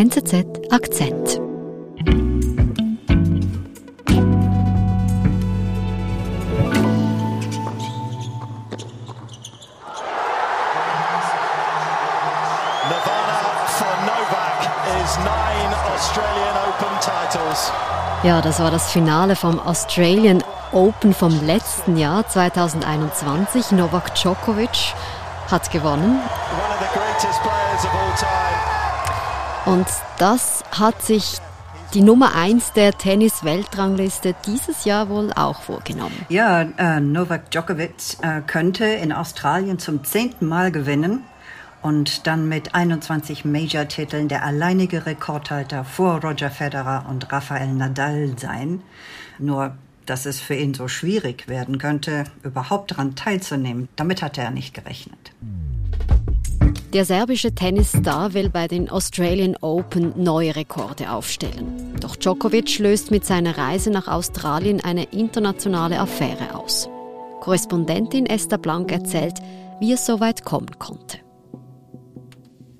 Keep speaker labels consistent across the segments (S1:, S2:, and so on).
S1: NZZ Akzent. Ja, das war das Finale vom Australian Open vom letzten Jahr 2021. Novak Djokovic hat gewonnen. Und das hat sich die Nummer 1 der Tennis-Weltrangliste dieses Jahr wohl auch vorgenommen.
S2: Ja, äh, Novak Djokovic äh, könnte in Australien zum zehnten Mal gewinnen und dann mit 21 Major-Titeln der alleinige Rekordhalter vor Roger Federer und Rafael Nadal sein. Nur, dass es für ihn so schwierig werden könnte, überhaupt daran teilzunehmen, damit hatte er nicht gerechnet.
S1: Der serbische Tennisstar will bei den Australian Open neue Rekorde aufstellen. Doch Djokovic löst mit seiner Reise nach Australien eine internationale Affäre aus. Korrespondentin Esther Blank erzählt, wie es so weit kommen konnte.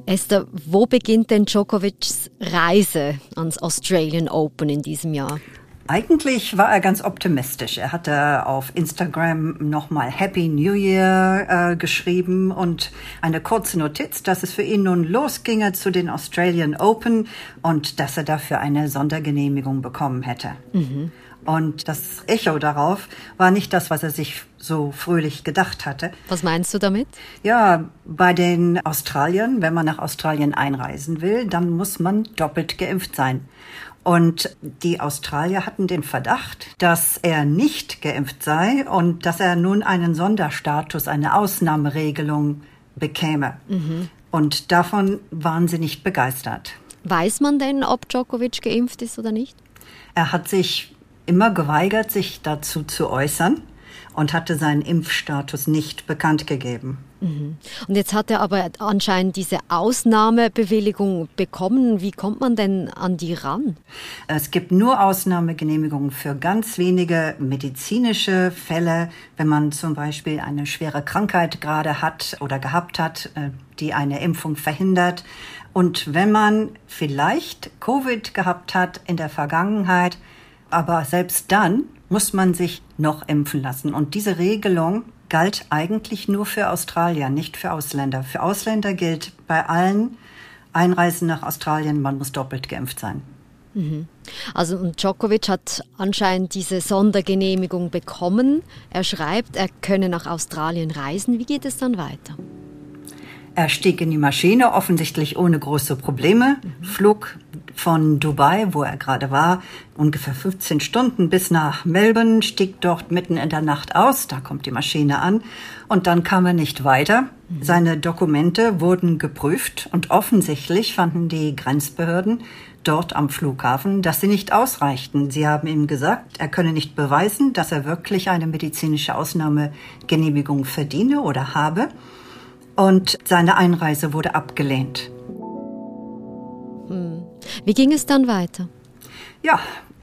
S1: Esther, wo beginnt denn Djokovics Reise ans Australian Open in diesem Jahr?
S2: Eigentlich war er ganz optimistisch. Er hatte auf Instagram nochmal Happy New Year äh, geschrieben und eine kurze Notiz, dass es für ihn nun losginge zu den Australian Open und dass er dafür eine Sondergenehmigung bekommen hätte. Mhm. Und das Echo darauf war nicht das, was er sich so fröhlich gedacht hatte.
S1: Was meinst du damit?
S2: Ja, bei den Australiern, wenn man nach Australien einreisen will, dann muss man doppelt geimpft sein. Und die Australier hatten den Verdacht, dass er nicht geimpft sei und dass er nun einen Sonderstatus, eine Ausnahmeregelung bekäme. Mhm. Und davon waren sie nicht begeistert.
S1: Weiß man denn, ob Djokovic geimpft ist oder nicht?
S2: Er hat sich immer geweigert, sich dazu zu äußern und hatte seinen Impfstatus nicht bekannt gegeben.
S1: Mhm. Und jetzt hat er aber anscheinend diese Ausnahmebewilligung bekommen. Wie kommt man denn an die ran?
S2: Es gibt nur Ausnahmegenehmigungen für ganz wenige medizinische Fälle, wenn man zum Beispiel eine schwere Krankheit gerade hat oder gehabt hat, äh, die eine Impfung verhindert. Und wenn man vielleicht Covid gehabt hat in der Vergangenheit, aber selbst dann muss man sich noch impfen lassen. Und diese Regelung galt eigentlich nur für Australier, nicht für Ausländer. Für Ausländer gilt bei allen Einreisen nach Australien, man muss doppelt geimpft sein.
S1: Mhm. Also und Djokovic hat anscheinend diese Sondergenehmigung bekommen. Er schreibt, er könne nach Australien reisen. Wie geht es dann weiter?
S2: Er stieg in die Maschine, offensichtlich ohne große Probleme, mhm. flog von Dubai, wo er gerade war, ungefähr 15 Stunden bis nach Melbourne, stieg dort mitten in der Nacht aus, da kommt die Maschine an, und dann kam er nicht weiter. Mhm. Seine Dokumente wurden geprüft und offensichtlich fanden die Grenzbehörden dort am Flughafen, dass sie nicht ausreichten. Sie haben ihm gesagt, er könne nicht beweisen, dass er wirklich eine medizinische Ausnahmegenehmigung verdiene oder habe und seine Einreise wurde abgelehnt.
S1: Hm. Wie ging es dann weiter?
S2: Ja,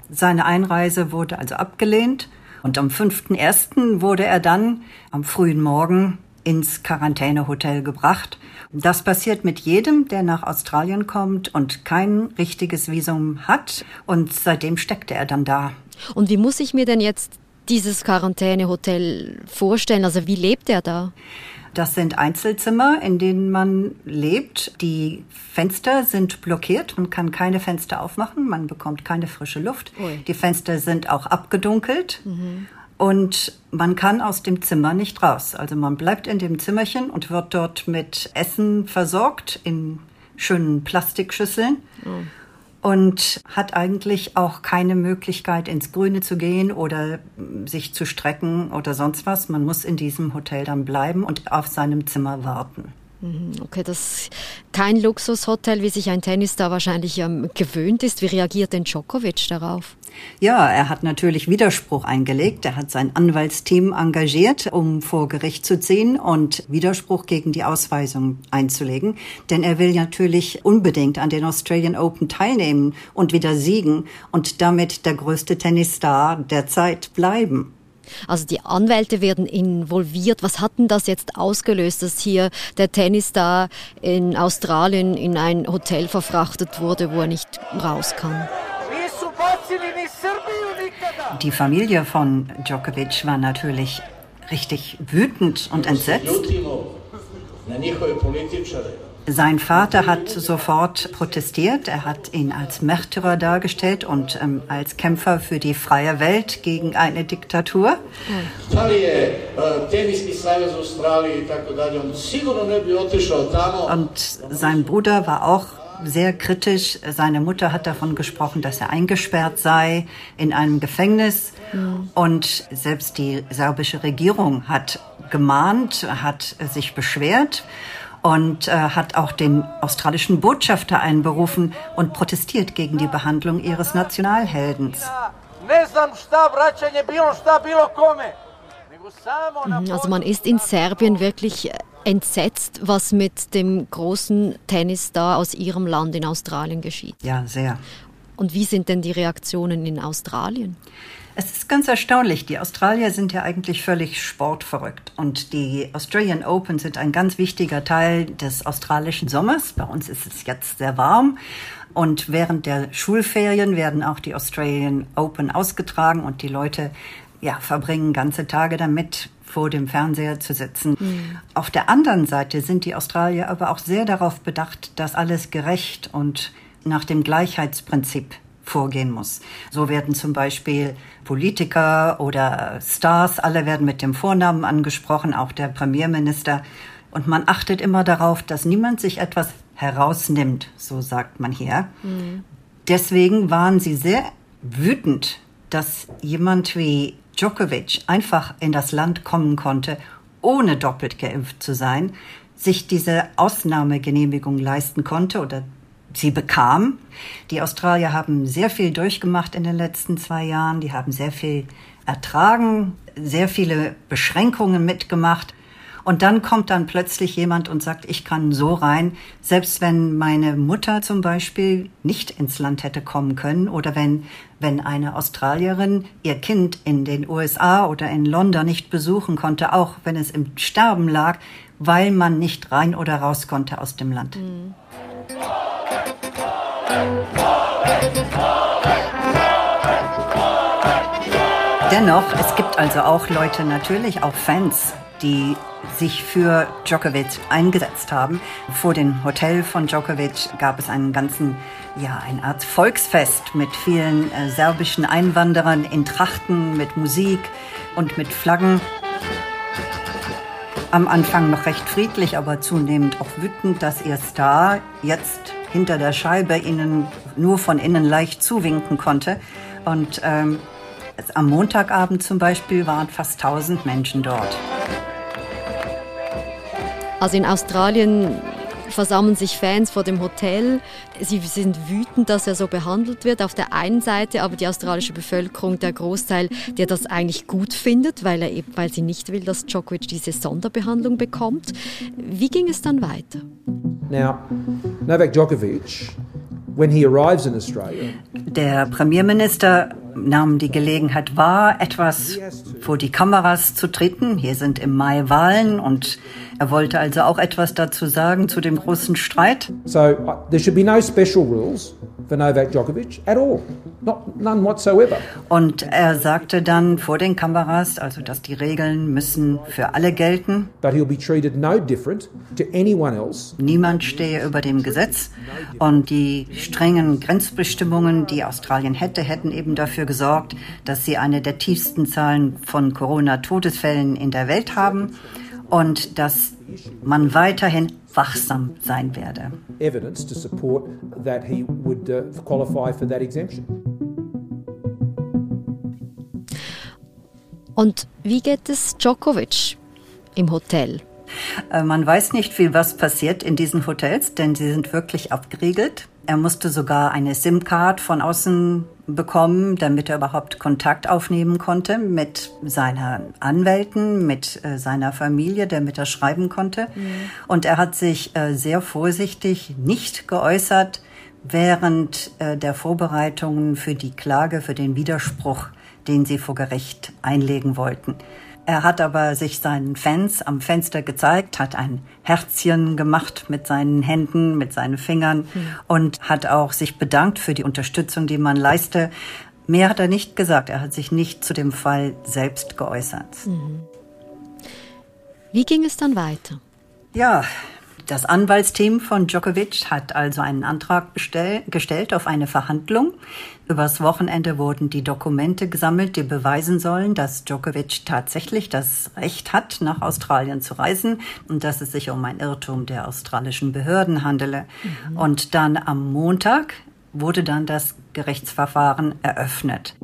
S2: seine Einreise wurde also abgelehnt und am 5.1. wurde er dann am frühen Morgen ins Quarantänehotel gebracht. Das passiert mit jedem, der nach Australien kommt und kein richtiges Visum hat. Und seitdem steckte er dann da.
S1: Und wie muss ich mir denn jetzt dieses Quarantänehotel vorstellen? Also wie lebt er da?
S2: Das sind Einzelzimmer, in denen man lebt. Die Fenster sind blockiert, man kann keine Fenster aufmachen, man bekommt keine frische Luft. Ui. Die Fenster sind auch abgedunkelt. Mhm. Und man kann aus dem Zimmer nicht raus. Also man bleibt in dem Zimmerchen und wird dort mit Essen versorgt in schönen Plastikschüsseln. Oh und hat eigentlich auch keine Möglichkeit, ins Grüne zu gehen oder sich zu strecken oder sonst was. Man muss in diesem Hotel dann bleiben und auf seinem Zimmer warten.
S1: Mhm, okay, das kein Luxushotel, wie sich ein Tennisstar wahrscheinlich ähm, gewöhnt ist. Wie reagiert denn Djokovic darauf?
S2: Ja, er hat natürlich Widerspruch eingelegt. Er hat sein Anwaltsteam engagiert, um vor Gericht zu ziehen und Widerspruch gegen die Ausweisung einzulegen. Denn er will natürlich unbedingt an den Australian Open teilnehmen und wieder siegen und damit der größte Tennisstar der Zeit bleiben.
S1: Also die Anwälte werden involviert. Was hat denn das jetzt ausgelöst, dass hier der Tennisstar in Australien in ein Hotel verfrachtet wurde, wo er nicht raus kann?
S2: Die Familie von Djokovic war natürlich richtig wütend und entsetzt. Sein Vater hat sofort protestiert. Er hat ihn als Märtyrer dargestellt und ähm, als Kämpfer für die freie Welt gegen eine Diktatur. Und sein Bruder war auch sehr kritisch. Seine Mutter hat davon gesprochen, dass er eingesperrt sei in einem Gefängnis. Und selbst die serbische Regierung hat gemahnt, hat sich beschwert und äh, hat auch den australischen Botschafter einberufen und protestiert gegen die Behandlung ihres Nationalheldens.
S1: Mhm, also man ist in Serbien wirklich entsetzt, was mit dem großen Tennisstar aus ihrem Land in Australien geschieht.
S2: Ja, sehr.
S1: Und wie sind denn die Reaktionen in Australien?
S2: Es ist ganz erstaunlich. Die Australier sind ja eigentlich völlig sportverrückt. Und die Australian Open sind ein ganz wichtiger Teil des australischen Sommers. Bei uns ist es jetzt sehr warm. Und während der Schulferien werden auch die Australian Open ausgetragen und die Leute ja, verbringen ganze Tage damit, vor dem Fernseher zu sitzen. Mhm. Auf der anderen Seite sind die Australier aber auch sehr darauf bedacht, dass alles gerecht und nach dem Gleichheitsprinzip vorgehen muss. So werden zum Beispiel Politiker oder Stars, alle werden mit dem Vornamen angesprochen, auch der Premierminister. Und man achtet immer darauf, dass niemand sich etwas herausnimmt, so sagt man hier. Mhm. Deswegen waren sie sehr wütend, dass jemand wie Djokovic einfach in das Land kommen konnte, ohne doppelt geimpft zu sein, sich diese Ausnahmegenehmigung leisten konnte oder sie bekam. Die Australier haben sehr viel durchgemacht in den letzten zwei Jahren. Die haben sehr viel ertragen, sehr viele Beschränkungen mitgemacht. Und dann kommt dann plötzlich jemand und sagt, ich kann so rein, selbst wenn meine Mutter zum Beispiel nicht ins Land hätte kommen können oder wenn, wenn eine Australierin ihr Kind in den USA oder in London nicht besuchen konnte, auch wenn es im Sterben lag, weil man nicht rein oder raus konnte aus dem Land. Mhm. Dennoch, es gibt also auch Leute, natürlich auch Fans, die sich für Djokovic eingesetzt haben. Vor dem Hotel von Djokovic gab es einen ganzen, ja, eine Art Volksfest mit vielen äh, serbischen Einwanderern in Trachten, mit Musik und mit Flaggen. Am Anfang noch recht friedlich, aber zunehmend auch wütend, dass ihr Star jetzt hinter der Scheibe ihnen nur von innen leicht zuwinken konnte. Und ähm, am Montagabend zum Beispiel waren fast 1000 Menschen dort.
S1: Also in Australien versammeln sich Fans vor dem Hotel. Sie sind wütend, dass er so behandelt wird auf der einen Seite, aber die australische Bevölkerung, der Großteil, der das eigentlich gut findet, weil er eben, weil sie nicht will, dass Djokovic diese Sonderbehandlung bekommt. Wie ging es dann weiter?
S3: Now, Novak Djokovic, when he arrives in Australia,
S2: der Premierminister nahm die Gelegenheit wahr, etwas vor die Kameras zu treten. Hier sind im Mai Wahlen und er wollte also auch etwas dazu sagen zu dem großen Streit.
S3: So uh, there should be no special rules for Novak Djokovic at all. Not, none whatsoever.
S2: Und er sagte dann vor den Kameras, also dass die Regeln müssen für alle gelten.
S3: But he'll be treated no different to anyone else.
S2: Niemand stehe über dem Gesetz und die strengen Grenzbestimmungen, die Australien hätte, hätten eben dafür gesorgt, dass sie eine der tiefsten Zahlen von Corona-Todesfällen in der Welt haben und dass man weiterhin wachsam sein werde. Evidence to support that he would uh, qualify for that exemption.
S1: Und wie geht es Djokovic im Hotel?
S2: Äh, man weiß nicht viel, was passiert in diesen Hotels, denn sie sind wirklich abgeriegelt. Er musste sogar eine SIM-Card von außen bekommen, damit er überhaupt Kontakt aufnehmen konnte mit seinen Anwälten, mit äh, seiner Familie, damit er schreiben konnte. Mhm. Und er hat sich äh, sehr vorsichtig nicht geäußert während äh, der Vorbereitungen für die Klage, für den Widerspruch den sie vor Gericht einlegen wollten. Er hat aber sich seinen Fans am Fenster gezeigt, hat ein Herzchen gemacht mit seinen Händen, mit seinen Fingern mhm. und hat auch sich bedankt für die Unterstützung, die man leiste. Mehr hat er nicht gesagt. Er hat sich nicht zu dem Fall selbst geäußert. Mhm.
S1: Wie ging es dann weiter?
S2: Ja, das Anwaltsteam von Djokovic hat also einen Antrag bestell, gestellt auf eine Verhandlung. Übers Wochenende wurden die Dokumente gesammelt, die beweisen sollen, dass Djokovic tatsächlich das Recht hat, nach Australien zu reisen und dass es sich um ein Irrtum der australischen Behörden handele. Mhm. Und dann am Montag wurde dann das Gerichtsverfahren eröffnet.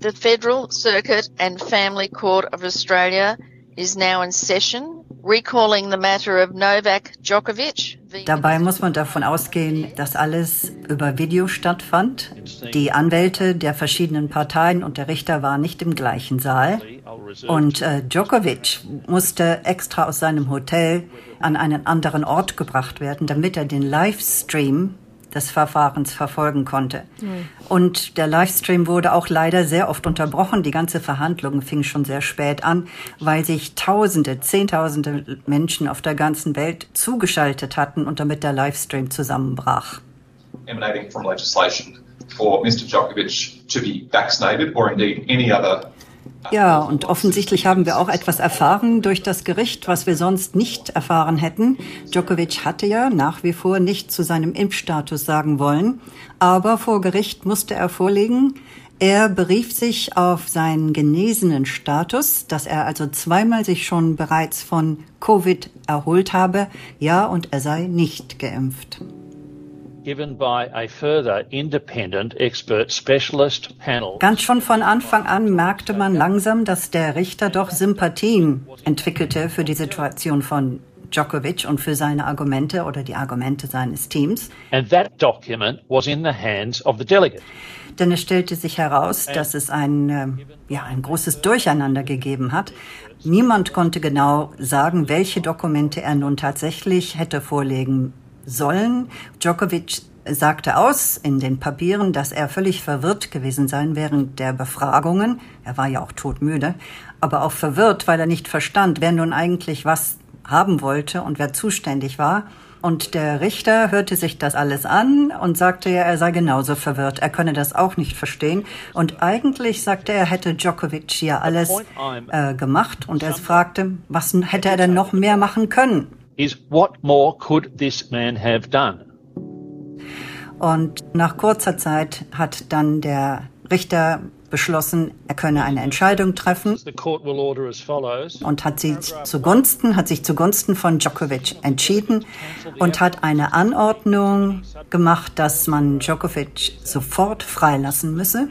S4: The Federal Circuit and Family Court of Australia is now in session recalling the matter of Novak Djokovic.
S2: Dabei muss man davon ausgehen, dass alles über Video stattfand. Die Anwälte der verschiedenen Parteien und der Richter waren nicht im gleichen Saal. Und äh, Djokovic musste extra aus seinem Hotel an einen anderen Ort gebracht werden, damit er den Livestream des Verfahrens verfolgen konnte. Mhm. Und der Livestream wurde auch leider sehr oft unterbrochen. Die ganze Verhandlung fing schon sehr spät an, weil sich Tausende, Zehntausende Menschen auf der ganzen Welt zugeschaltet hatten und damit der Livestream zusammenbrach. Emanating from legislation for Mr. Djokovic to be vaccinated or indeed any other ja, und offensichtlich haben wir auch etwas erfahren durch das Gericht, was wir sonst nicht erfahren hätten. Djokovic hatte ja nach wie vor nicht zu seinem Impfstatus sagen wollen, aber vor Gericht musste er vorlegen, er berief sich auf seinen genesenen Status, dass er also zweimal sich schon bereits von Covid erholt habe, ja, und er sei nicht geimpft Ganz schon von Anfang an merkte man langsam, dass der Richter doch Sympathien entwickelte für die Situation von Djokovic und für seine Argumente oder die Argumente seines Teams. And that document was in the hands of the delegate. Denn es stellte sich heraus, dass es ein, äh, ja, ein großes Durcheinander gegeben hat. Niemand konnte genau sagen, welche Dokumente er nun tatsächlich hätte vorlegen sollen. Djokovic sagte aus in den Papieren, dass er völlig verwirrt gewesen sein während der Befragungen. Er war ja auch todmüde, aber auch verwirrt, weil er nicht verstand, wer nun eigentlich was haben wollte und wer zuständig war. Und der Richter hörte sich das alles an und sagte ja, er sei genauso verwirrt. Er könne das auch nicht verstehen. Und eigentlich sagte er, hätte Djokovic ja alles äh, gemacht. Und er fragte, was hätte er denn noch mehr machen können? Is what more could this man have done? Und nach kurzer Zeit hat dann der Richter beschlossen, er könne eine Entscheidung treffen. Und hat sie zugunsten, hat sich zugunsten von Djokovic entschieden und hat eine Anordnung gemacht, dass man Djokovic sofort freilassen müsse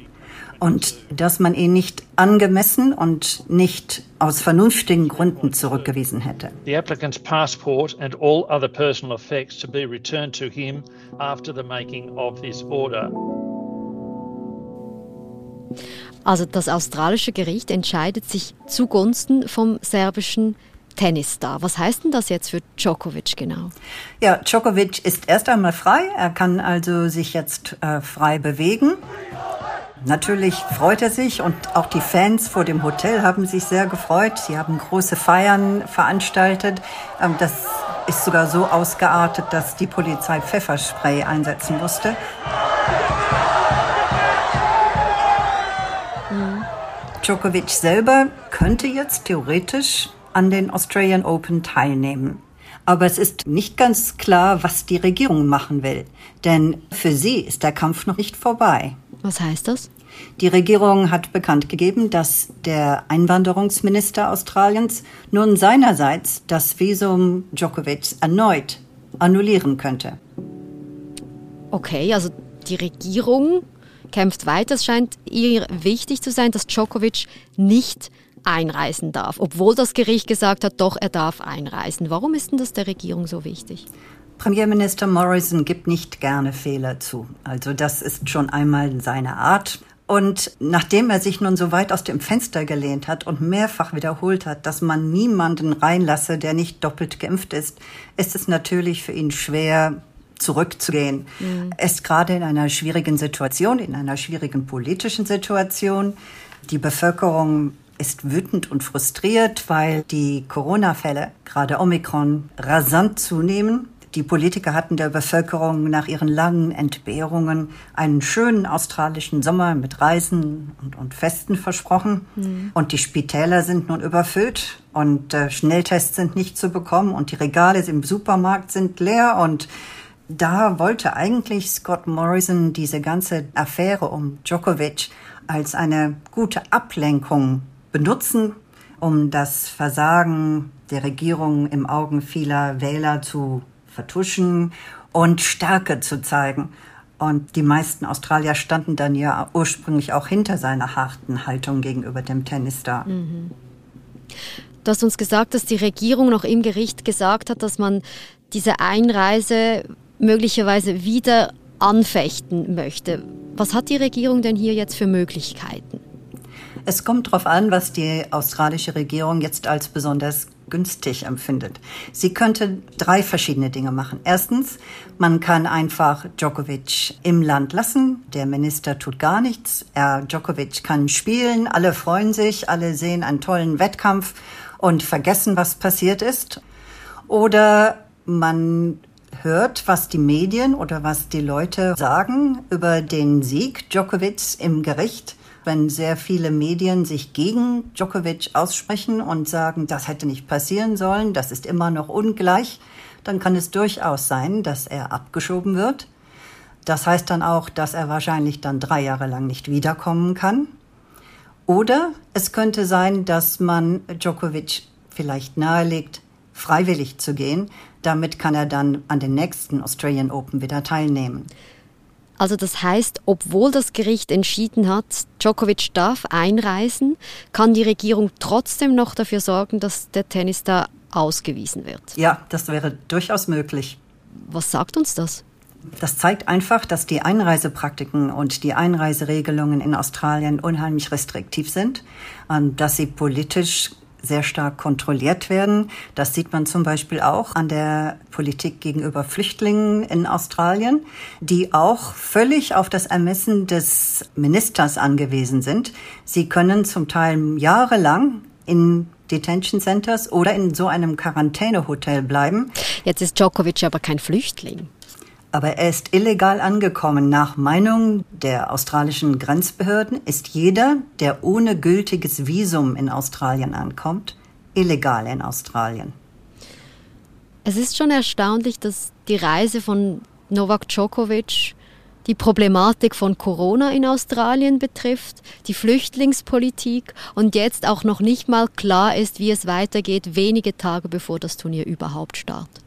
S2: und dass man ihn nicht angemessen und nicht aus vernünftigen Gründen zurückgewiesen hätte. The applicant's passport and all other personal effects to be returned to him after the making of this order.
S1: Also das australische Gericht entscheidet sich zugunsten vom serbischen Tennisstar. Was heißt denn das jetzt für Djokovic genau?
S2: Ja, Djokovic ist erst einmal frei. Er kann also sich jetzt äh, frei bewegen. Natürlich freut er sich und auch die Fans vor dem Hotel haben sich sehr gefreut. Sie haben große Feiern veranstaltet. Ähm, das ist sogar so ausgeartet, dass die Polizei Pfefferspray einsetzen musste. Djokovic selber könnte jetzt theoretisch an den Australian Open teilnehmen. Aber es ist nicht ganz klar, was die Regierung machen will. Denn für sie ist der Kampf noch nicht vorbei.
S1: Was heißt das?
S2: Die Regierung hat bekannt gegeben, dass der Einwanderungsminister Australiens nun seinerseits das Visum Djokovic erneut annullieren könnte.
S1: Okay, also die Regierung kämpft weiter. Es scheint ihr wichtig zu sein, dass Djokovic nicht einreisen darf, obwohl das Gericht gesagt hat, doch, er darf einreisen. Warum ist denn das der Regierung so wichtig?
S2: Premierminister Morrison gibt nicht gerne Fehler zu. Also das ist schon einmal seine Art. Und nachdem er sich nun so weit aus dem Fenster gelehnt hat und mehrfach wiederholt hat, dass man niemanden reinlasse, der nicht doppelt geimpft ist, ist es natürlich für ihn schwer, zurückzugehen. Mhm. Er ist gerade in einer schwierigen Situation, in einer schwierigen politischen Situation. Die Bevölkerung ist wütend und frustriert, weil die Corona-Fälle, gerade Omikron, rasant zunehmen. Die Politiker hatten der Bevölkerung nach ihren langen Entbehrungen einen schönen australischen Sommer mit Reisen und, und Festen versprochen. Mhm. Und die Spitäler sind nun überfüllt und äh, Schnelltests sind nicht zu bekommen und die Regale im Supermarkt sind leer und da wollte eigentlich Scott Morrison diese ganze Affäre um Djokovic als eine gute Ablenkung benutzen, um das Versagen der Regierung im Augen vieler Wähler zu vertuschen und Stärke zu zeigen. Und die meisten Australier standen dann ja ursprünglich auch hinter seiner harten Haltung gegenüber dem Tennisstar. Mhm.
S1: Du hast uns gesagt, dass die Regierung noch im Gericht gesagt hat, dass man diese Einreise möglicherweise wieder anfechten möchte. Was hat die Regierung denn hier jetzt für Möglichkeiten?
S2: Es kommt darauf an, was die australische Regierung jetzt als besonders günstig empfindet. Sie könnte drei verschiedene Dinge machen. Erstens, man kann einfach Djokovic im Land lassen. Der Minister tut gar nichts. Er, Djokovic kann spielen. Alle freuen sich. Alle sehen einen tollen Wettkampf und vergessen, was passiert ist. Oder man hört, was die Medien oder was die Leute sagen über den Sieg Djokovic im Gericht wenn sehr viele Medien sich gegen Djokovic aussprechen und sagen, das hätte nicht passieren sollen, das ist immer noch ungleich, dann kann es durchaus sein, dass er abgeschoben wird. Das heißt dann auch, dass er wahrscheinlich dann drei Jahre lang nicht wiederkommen kann. Oder es könnte sein, dass man Djokovic vielleicht nahelegt, freiwillig zu gehen. Damit kann er dann an den nächsten Australian Open wieder teilnehmen.
S1: Also das heißt, obwohl das Gericht entschieden hat, Djokovic darf einreisen, kann die Regierung trotzdem noch dafür sorgen, dass der Tennis da ausgewiesen wird.
S2: Ja, das wäre durchaus möglich.
S1: Was sagt uns das?
S2: Das zeigt einfach, dass die Einreisepraktiken und die Einreiseregelungen in Australien unheimlich restriktiv sind, dass sie politisch sehr stark kontrolliert werden. Das sieht man zum Beispiel auch an der Politik gegenüber Flüchtlingen in Australien, die auch völlig auf das Ermessen des Ministers angewiesen sind. Sie können zum Teil jahrelang in Detention Centers oder in so einem Quarantänehotel bleiben.
S1: Jetzt ist Djokovic aber kein Flüchtling.
S2: Aber er ist illegal angekommen. Nach Meinung der australischen Grenzbehörden ist jeder, der ohne gültiges Visum in Australien ankommt, illegal in Australien.
S1: Es ist schon erstaunlich, dass die Reise von Novak Djokovic die Problematik von Corona in Australien betrifft, die Flüchtlingspolitik und jetzt auch noch nicht mal klar ist, wie es weitergeht, wenige Tage bevor das Turnier überhaupt startet.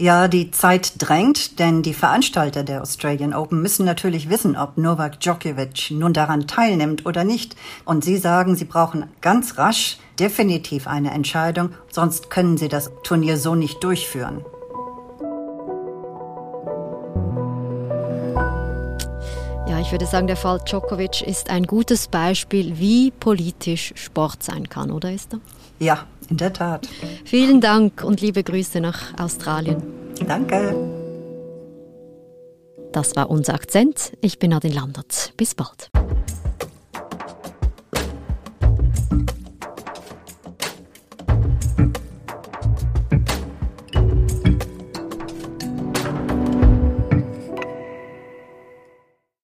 S2: Ja, die Zeit drängt, denn die Veranstalter der Australian Open müssen natürlich wissen, ob Novak Djokovic nun daran teilnimmt oder nicht. Und sie sagen, sie brauchen ganz rasch definitiv eine Entscheidung, sonst können sie das Turnier so nicht durchführen.
S1: Ja, ich würde sagen, der Fall Djokovic ist ein gutes Beispiel, wie politisch Sport sein kann, oder Esther?
S2: Ja, in der Tat.
S1: Vielen Dank und liebe Grüße nach Australien.
S2: Danke.
S1: Das war unser Akzent. Ich bin Nadine Landert. Bis bald.